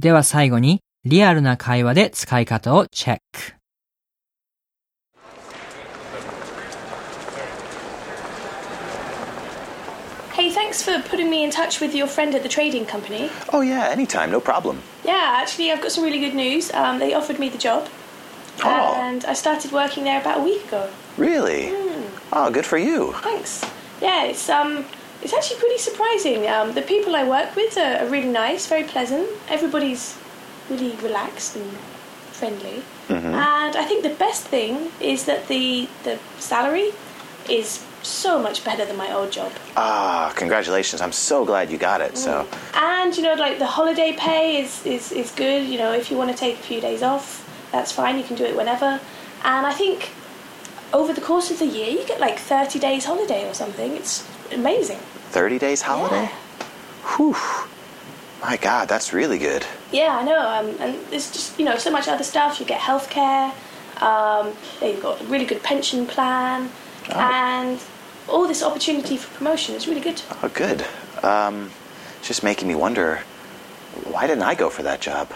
では最後に、リアルな会話で使い方をチェック。 Hey, thanks for putting me in touch with your friend at the trading company. Oh, yeah, anytime, no problem. Yeah, actually, I've got some really good news. Um, they offered me the job. Oh. And I started working there about a week ago. Really? Oh, good for you. Thanks. Yeah, it's um, it's actually pretty surprising. Um, the people I work with are, are really nice, very pleasant. Everybody's really relaxed and friendly. And I think the best thing is that the the salary is so much better than my old job. Ah, congratulations. I'm so glad you got it. So, And you know, like the holiday pay is, is, is good. You know, if you want to take a few days off, that's fine. You can do it whenever. And I think over the course of the year, you get like 30 days holiday or something. It's amazing. 30 days holiday? Whew. My God, that's really good. Yeah, I know. Um, and there's just you know so much other stuff. You get healthcare. Um, they've got a really good pension plan, and all this opportunity for promotion is really good. Oh, good. Um, it's just making me wonder why didn't I go for that job?